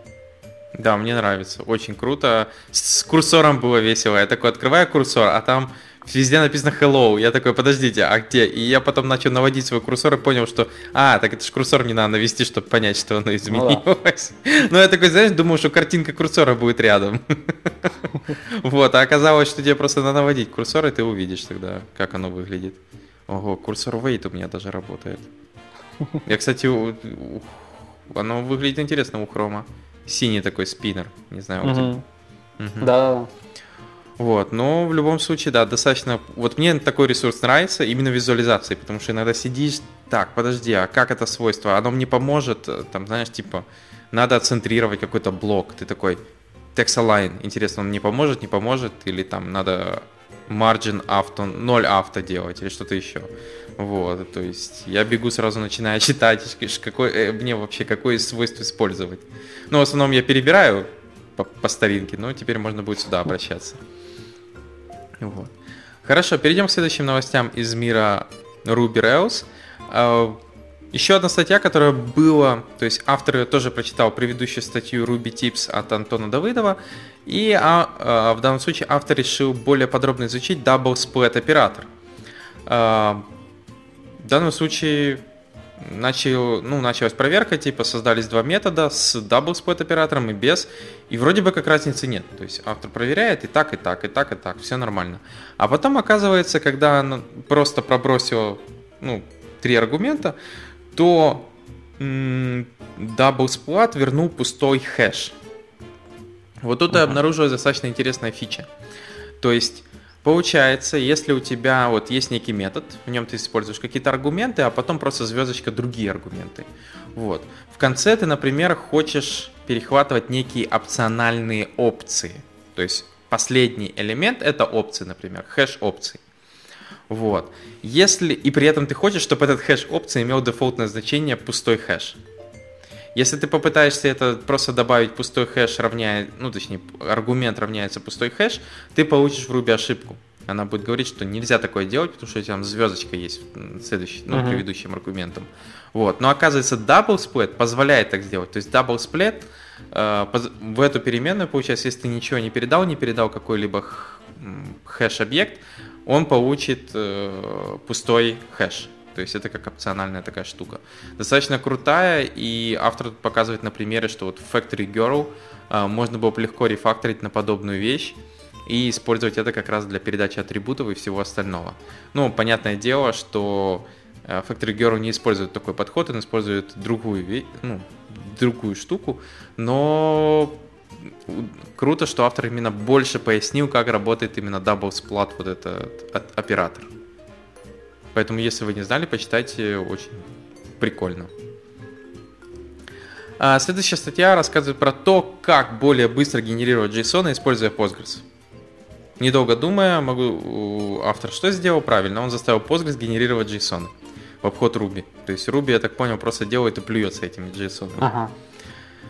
Да, мне нравится, очень круто. С курсором было весело. Я такой открываю курсор, а там везде написано hello. Я такой, подождите, а где? И я потом начал наводить свой курсор и понял, что, а, так это же курсор мне надо навести, чтобы понять, что оно изменилось. Ну, да. ну я такой, знаешь, думал, что картинка курсора будет рядом. вот, а оказалось, что тебе просто надо наводить курсор, и ты увидишь тогда, как оно выглядит. Ого, курсор wait у меня даже работает. Я, кстати, оно выглядит интересно у хрома. Синий такой спиннер, не знаю. Угу. Да, да. Вот, но в любом случае, да, достаточно... Вот мне такой ресурс нравится именно визуализацией, потому что иногда сидишь, так, подожди, а как это свойство? Оно мне поможет, э, там, знаешь, типа, надо центрировать какой-то блок. Ты такой, text align, интересно, он мне поможет, не поможет? Или там надо margin авто, 0 авто делать или что-то еще. Вот, то есть я бегу сразу, начинаю читать, какой, э, мне вообще какое свойство использовать. Ну, в основном я перебираю по, по старинке, но теперь можно будет сюда обращаться. Вот. Хорошо, перейдем к следующим новостям из мира Ruby Rails. А, еще одна статья, которая была, то есть автор ее тоже прочитал предыдущую статью Ruby Tips от Антона Давыдова, и а, а, в данном случае автор решил более подробно изучить Double Split оператор. В данном случае начал, ну, началась проверка, типа создались два метода с double split оператором и без, и вроде бы как разницы нет. То есть автор проверяет и так, и так, и так, и так, все нормально. А потом оказывается, когда он просто пробросил, ну, три аргумента, то м- double split вернул пустой хэш. Вот тут uh-huh. обнаружилась достаточно интересная фича. То есть Получается, если у тебя вот есть некий метод, в нем ты используешь какие-то аргументы, а потом просто звездочка другие аргументы. Вот. В конце ты, например, хочешь перехватывать некие опциональные опции. То есть последний элемент это опции, например, хэш опций. Вот. Если и при этом ты хочешь, чтобы этот хэш опции имел дефолтное значение пустой хэш. Если ты попытаешься это просто добавить пустой хэш равняя, ну точнее аргумент равняется пустой хэш, ты получишь в Ruby ошибку. Она будет говорить, что нельзя такое делать, потому что там звездочка есть следующий, ну, uh-huh. предыдущим аргументом. Вот. Но оказывается, double split позволяет так сделать. То есть double split э, в эту переменную, получается, если ты ничего не передал, не передал какой-либо хэш-объект, он получит э, пустой хэш. То есть это как опциональная такая штука. Достаточно крутая, и автор тут показывает на примере, что вот Factory Girl э, можно было бы легко рефакторить на подобную вещь и использовать это как раз для передачи атрибутов и всего остального. Ну, понятное дело, что э, Factory Girl не использует такой подход, он использует другую, ну, другую штуку, но круто, что автор именно больше пояснил, как работает именно double splat вот этот оператор. Поэтому, если вы не знали, почитайте, очень прикольно. А следующая статья рассказывает про то, как более быстро генерировать JSON, используя Postgres. Недолго думая, могу, автор что сделал правильно? Он заставил Postgres генерировать JSON. в обход Ruby. То есть Ruby, я так понял, просто делает и плюется этими JSON. Ага.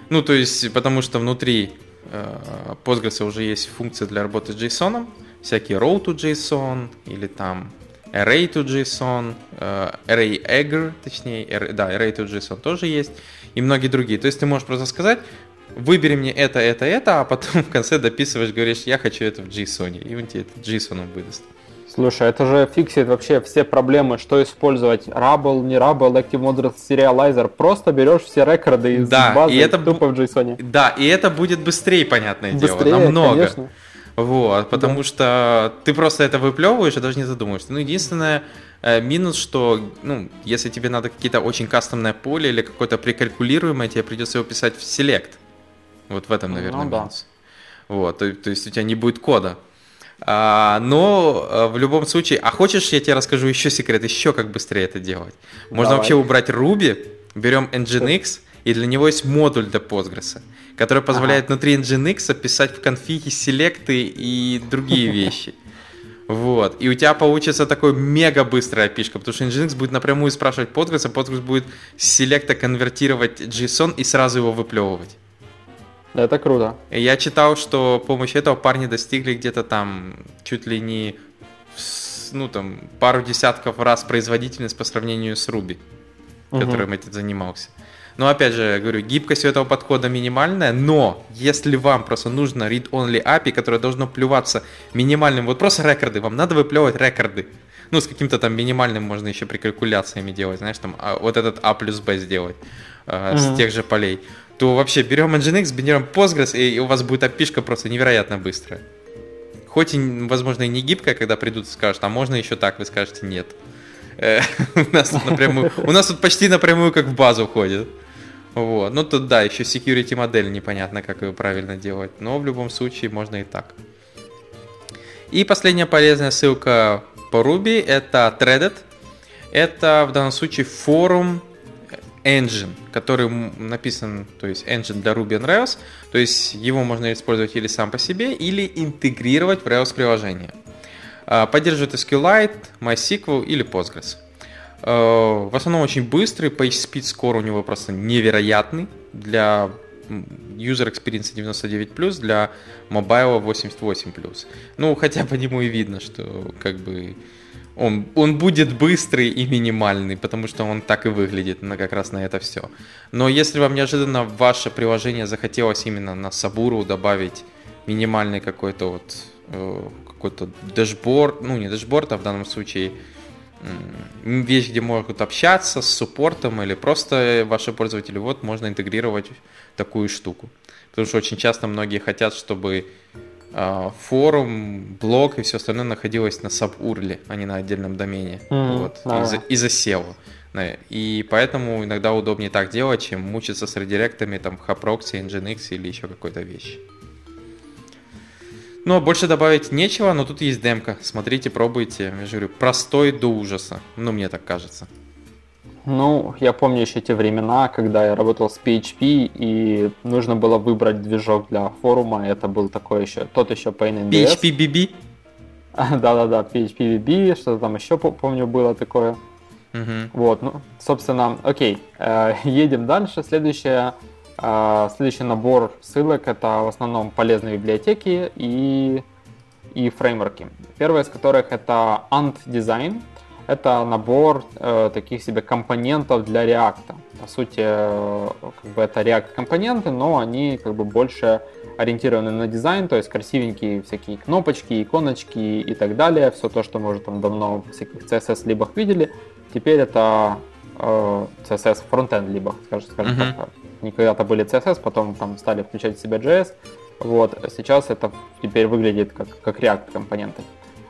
Ну, то есть, потому что внутри э, Postgres уже есть функция для работы с JSON, всякие row to JSON или там array to JSON, э, точнее, да, array to JSON тоже есть, и многие другие. То есть ты можешь просто сказать, выбери мне это, это, это, а потом в конце дописываешь, говоришь, я хочу это в JSON, и он тебе это JSON выдаст. Слушай, это же фиксит вообще все проблемы, что использовать, Rubble, не Rubble, Active Model Serializer. Просто берешь все рекорды из да, базы и это тупо в JSON. Да, и это будет быстрее, понятное Быстрее, дело, намного. конечно. Вот, потому да. что ты просто это выплевываешь и даже не задумываешься. Ну, единственное, э, минус, что, ну, если тебе надо какие-то очень кастомное поле или какое-то прикалькулируемое, тебе придется его писать в Select. Вот в этом, наверное, ну, да. минус. Вот, то, то есть у тебя не будет кода. А, но а, в любом случае, а хочешь, я тебе расскажу еще секрет, еще как быстрее это делать? Можно Давай. вообще убрать Ruby, берем Nginx, и для него есть модуль для Postgres, который позволяет ага. внутри Nginx писать в конфиге селекты и другие вещи. Вот. И у тебя получится такой мега быстрая пишка, потому что Nginx будет напрямую спрашивать Postgres, а Postgres будет с селекта конвертировать JSON и сразу его выплевывать. Это круто. Я читал, что с помощью этого парни достигли где-то там чуть ли не ну там пару десятков раз производительность по сравнению с Ruby, угу. которым этим занимался. Но опять же, я говорю, гибкость у этого подхода минимальная, но если вам просто нужно read-only API, которое должно плюваться минимальным, вот просто рекорды, вам надо выплевывать рекорды. Ну, с каким-то там минимальным можно еще при калькуляциями делать, знаешь, там а, вот этот A плюс B сделать э, mm-hmm. с тех же полей то вообще берем Nginx, берем Postgres, и у вас будет опишка просто невероятно быстрая. Хоть и, возможно, и не гибкая, когда придут и скажут, а можно еще так, вы скажете нет. Э, у нас напрямую, у нас тут почти напрямую как в базу ходит. Вот. Ну тут да, еще security модель непонятно, как ее правильно делать. Но в любом случае можно и так. И последняя полезная ссылка по Ruby это Threaded. Это в данном случае форум engine, который написан, то есть engine для Ruby on Rails, то есть его можно использовать или сам по себе, или интегрировать в Rails приложение. А, поддерживает SQLite, MySQL или Postgres. А, в основном очень быстрый, PageSpeed score у него просто невероятный для User Experience 99+, для Mobile 88+. Ну, хотя по нему и видно, что как бы он, он будет быстрый и минимальный, потому что он так и выглядит на, как раз на это все. Но если вам неожиданно ваше приложение захотелось именно на Сабуру добавить минимальный какой-то вот э, какой-то дашборд, ну не дашборд, а в данном случае вещь, где могут общаться с суппортом или просто ваши пользователи, вот можно интегрировать такую штуку. Потому что очень часто многие хотят, чтобы а, форум, блог и все остальное находилось на сабурле, а не на отдельном домене. Mm, вот, да. из-за, из-за SEO. И поэтому иногда удобнее так делать, чем мучиться с редиректами там в Haproxy, Nginx или еще какой-то вещи. Ну, больше добавить нечего, но тут есть демка. Смотрите, пробуйте. Я же говорю, простой до ужаса. Ну, мне так кажется. Ну, я помню еще те времена, когда я работал с PHP, и нужно было выбрать движок для форума. Это был такой еще, тот еще PainNDS. PHP-BB? Да-да-да, PHP-BB, что-то там еще, помню, было такое. Угу. Вот, ну, собственно, окей, э, едем дальше. Следующее, э, следующий набор ссылок это в основном полезные библиотеки и, и фреймворки. Первое из которых это Ant Design. Это набор э, таких себе компонентов для React. По сути, э, как бы это React компоненты, но они как бы больше ориентированы на дизайн, то есть красивенькие всякие кнопочки, иконочки и так далее. Все то, что мы уже там давно в всяких CSS либах видели. Теперь это э, CSS фронтенд либо, скажем, скажем mm-hmm. так. Они когда-то были CSS, потом там стали включать в себя JS. Вот, сейчас это теперь выглядит как, как React компоненты.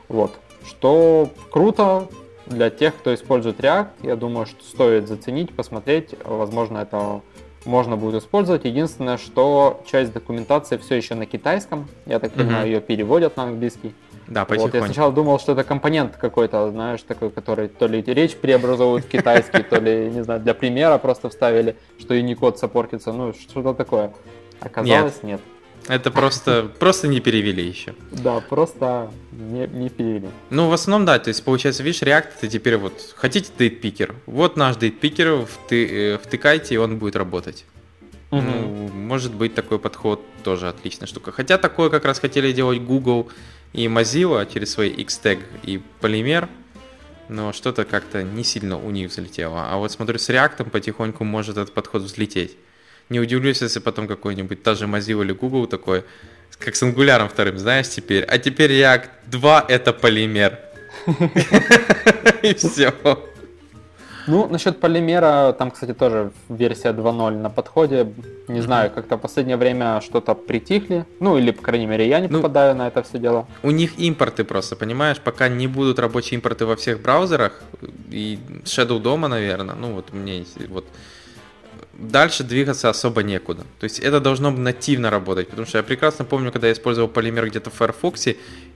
Вот. Что круто, для тех, кто использует React, я думаю, что стоит заценить, посмотреть. Возможно, это можно будет использовать. Единственное, что часть документации все еще на китайском. Я так понимаю, mm-hmm. ее переводят на английский. Да, Вот, я сначала думал, что это компонент какой-то, знаешь, такой, который то ли речь преобразовывают в китайский, то ли, не знаю, для примера просто вставили, что Unicode саппортится, ну, что-то такое. Оказалось, нет. нет. Это просто, просто не перевели еще. Да, просто не, не перевели. Ну, в основном, да, то есть, получается, видишь, React это теперь вот, хотите дейтпикер, вот наш дейтпикер, вты, э, втыкайте, и он будет работать. Угу. Ну, может быть, такой подход тоже отличная штука. Хотя такое как раз хотели делать Google и Mozilla через свои Xtag и Polymer, но что-то как-то не сильно у них взлетело. А вот смотрю, с React потихоньку может этот подход взлететь. Не удивлюсь, если потом какой-нибудь та же Mozilla или Google такой, как с Angular вторым, знаешь, теперь. А теперь React 2 это полимер. И все. Ну, насчет полимера, там, кстати, тоже версия 2.0 на подходе. Не знаю, как-то в последнее время что-то притихли. Ну, или, по крайней мере, я не ну, попадаю на это все дело. У них импорты просто, понимаешь? Пока не будут рабочие импорты во всех браузерах, и Shadow дома, наверное, ну, вот мне вот дальше двигаться особо некуда. То есть это должно нативно работать, потому что я прекрасно помню, когда я использовал полимер где-то в Firefox,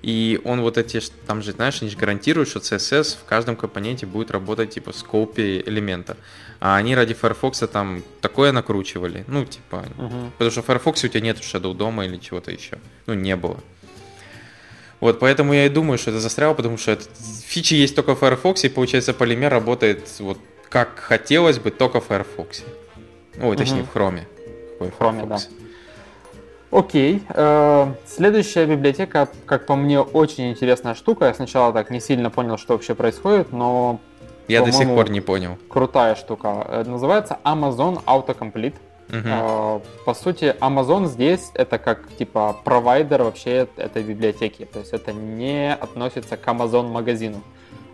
и он вот эти, там же, знаешь, они же гарантируют, что CSS в каждом компоненте будет работать типа с копией элемента. А они ради Firefox там такое накручивали, ну типа, uh-huh. потому что в Firefox у тебя нет Shadow дома или чего-то еще, ну не было. Вот, поэтому я и думаю, что это застряло, потому что это, фичи есть только в Firefox, и получается полимер работает вот как хотелось бы только в Firefox. Ой, точнее, угу. в хроме. в хроме, да. Окей. Э, следующая библиотека, как по мне, очень интересная штука. Я сначала так не сильно понял, что вообще происходит, но... Я до сих пор не понял. Крутая штука. Э, называется Amazon Autocomplete. Угу. По сути, Amazon здесь это как типа провайдер вообще этой библиотеки. То есть это не относится к Amazon магазину.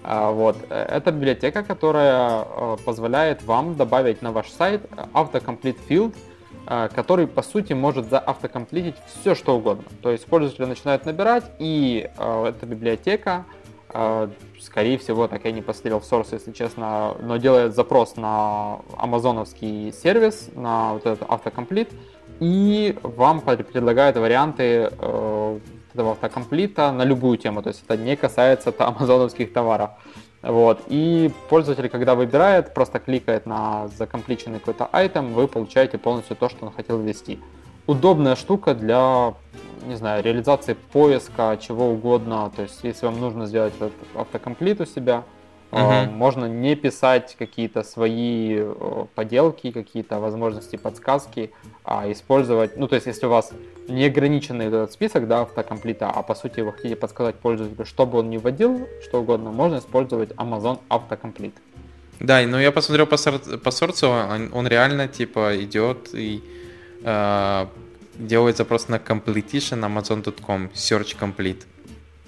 Вот. Это библиотека, которая позволяет вам добавить на ваш сайт автокомплит field, который, по сути, может заавтокомплитить все, что угодно. То есть пользователи начинают набирать, и э, эта библиотека, скорее всего, так я не посмотрел в source, если честно, но делает запрос на амазоновский сервис, на вот этот автокомплит, и вам предлагает варианты этого автокомплита на любую тему, то есть это не касается амазоновских товаров. Вот. И пользователь, когда выбирает, просто кликает на закомпличенный какой-то айтем, вы получаете полностью то, что он хотел ввести. Удобная штука для, не знаю, реализации поиска, чего угодно. То есть, если вам нужно сделать этот автокомплит у себя, Uh-huh. Можно не писать какие-то свои э, поделки, какие-то возможности, подсказки, а использовать, ну то есть если у вас неограниченный этот список, да, автокомплита, а по сути вы хотите подсказать пользователю, чтобы он не вводил, что угодно, можно использовать Amazon Автокомплит. Да, но я посмотрел по, сор- по сорцу, он, он реально типа идет и э, делает запрос на completion amazon.com, search complete.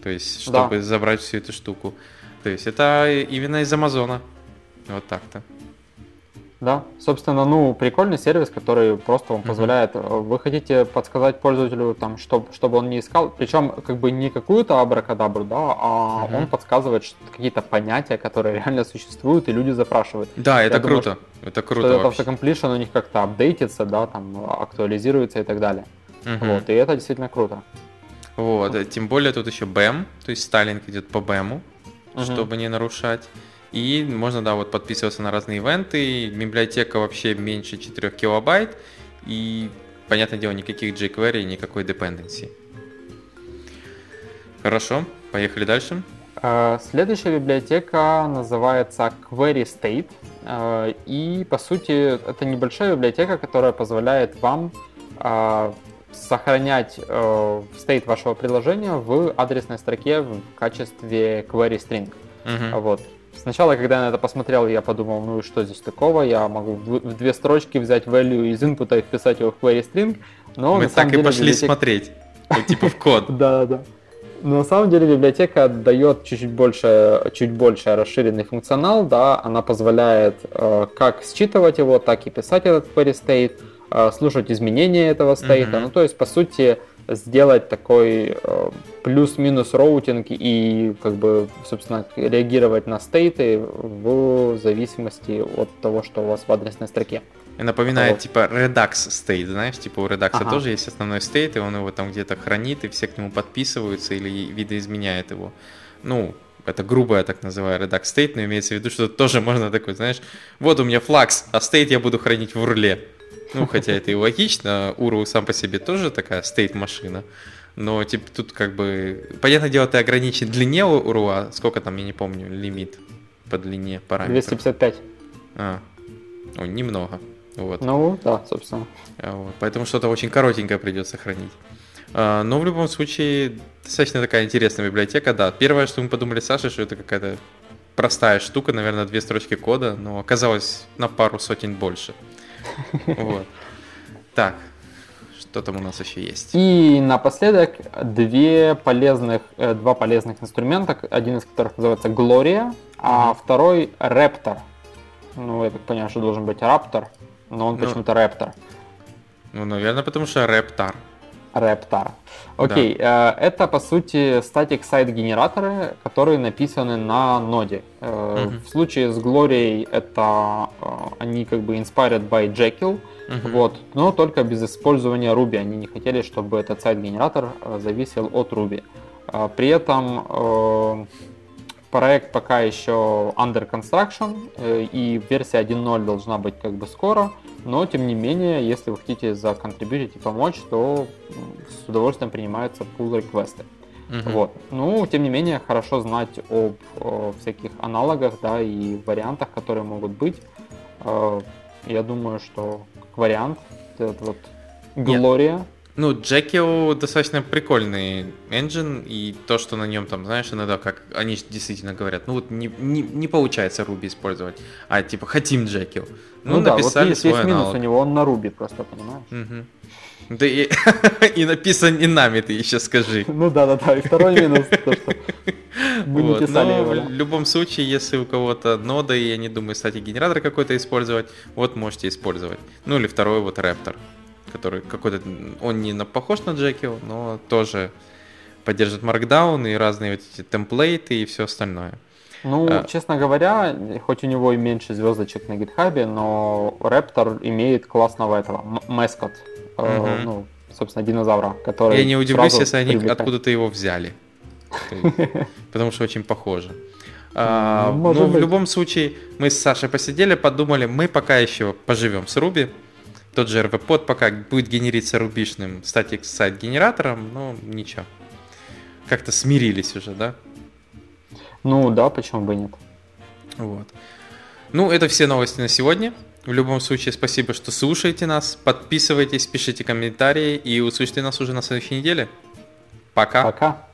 То есть, чтобы да. забрать всю эту штуку. То есть это именно из Амазона. Вот так-то. Да, собственно, ну, прикольный сервис, который просто вам позволяет, mm-hmm. вы хотите подсказать пользователю, там, что, чтобы он не искал, причем как бы не какую-то абракадабру, да, а mm-hmm. он подсказывает какие-то понятия, которые реально существуют, и люди запрашивают. Да, это Я круто, думаю, это круто что вообще. Этот автокомплишн у них как-то апдейтится, да, там, актуализируется и так далее. Mm-hmm. Вот, и это действительно круто. Вот, тем более тут еще BEM, то есть стайлинг идет по BEM, угу. чтобы не нарушать. И можно, да, вот подписываться на разные ивенты. Библиотека вообще меньше 4 килобайт. И, понятное дело, никаких jQuery, никакой dependency. Хорошо, поехали дальше. А, следующая библиотека называется Query State. А, и, по сути, это небольшая библиотека, которая позволяет вам а, сохранять э, state вашего приложения в адресной строке в качестве query string. Uh-huh. Вот. Сначала, когда я на это посмотрел, я подумал, ну и что здесь такого? Я могу в две строчки взять value из инпута и вписать его в query string. Но Мы так и деле, пошли библиотека... смотреть. типа в код. Да, да. Но на самом деле библиотека дает чуть-чуть больше, чуть больше расширенный функционал, да, она позволяет э, как считывать его, так и писать этот query state, Э, слушать изменения этого стейта. Mm-hmm. Ну, то есть, по сути, сделать такой э, плюс-минус роутинг и, как бы, собственно, реагировать на стейты в зависимости от того, что у вас в адресной строке. И напоминает, вот. типа, Redux state, знаешь, типа у Redux ага. тоже есть основной state, и он его там где-то хранит, и все к нему подписываются или видоизменяет его. Ну, это грубая так называемая Redux state, но имеется в виду, что тоже можно такой, знаешь, вот у меня Flux, а state я буду хранить в урле. Ну, хотя это и логично, URL сам по себе тоже такая стейт-машина. Но типа тут как бы... Понятное дело, ты ограничен длине Уруа. Сколько там, я не помню, лимит по длине параметров? 255. А, ну, немного. Вот. Ну, да, собственно. А, вот. Поэтому что-то очень коротенькое придется хранить. А, но в любом случае, достаточно такая интересная библиотека, да. Первое, что мы подумали с Сашей, что это какая-то простая штука, наверное, две строчки кода, но оказалось на пару сотен больше. Вот. Так, что там у нас еще есть? И напоследок две полезных, э, два полезных инструмента, один из которых называется Gloria, а второй Raptor. Ну, я так понимаю, что должен быть Raptor, но он Ну, почему-то Raptor. Ну, наверное, потому что Raptor. Raptor. Окей, э, это по сути static сайт генераторы, которые написаны на ноде. Э, Мгм. В случае с Glory это э, они как бы inspired by Jekyll, Мгм. вот, но только без использования Ruby. Они не хотели, чтобы этот сайт-генератор э, зависел от Ruby. При этом проект пока еще under construction, э, и версия 1.0 должна быть как бы скоро, но тем не менее, если вы хотите законтрибьютить и помочь, то с удовольствием принимаются pull реквесты. Мгм. Вот. Ну, тем не менее, хорошо знать об э, всяких аналогах, да, и вариантах, которые могут быть. Э, я думаю, что как вариант этот вот Нет. Ну, Jekyll достаточно прикольный engine, и то, что на нем там, знаешь, иногда как они действительно говорят, ну вот не, не, не получается Ruby использовать, а типа хотим Jekyll. Ну, да, вот написали есть, свой есть минус аналог. у него, он на Ruby просто, понимаешь? Мгм. Да и, и написан не нами, ты еще скажи. Ну да, да, да. И второй минус, то, что мы не Вот, писали но его. да. в любом случае, если у кого-то нода, и они думают, кстати, генератор какой-то использовать, вот можете использовать. Ну или второй вот Raptor, который какой-то, он не похож на Jekyll, но тоже поддержит Markdown и разные вот эти темплейты и все остальное. Ну, А. честно говоря, хоть у него и меньше звездочек на гитхабе, но Raptor имеет классного этого, м- маскот, э, ну, собственно, динозавра, который Я не удивлюсь, если они привлекает. откуда-то его взяли. Потому что очень похоже. А, Ну, в любом случае, мы с Сашей посидели, подумали, мы пока еще поживем с Ruby. Тот же RV-под пока будет генериться рубишным статик сайт генератором, ну ничего. Как-то смирились уже, да? Ну да, почему бы нет. Вот. Ну, это все новости на сегодня. В любом случае, спасибо, что слушаете нас. Подписывайтесь, пишите комментарии и услышите нас уже на следующей неделе. Пока. Пока.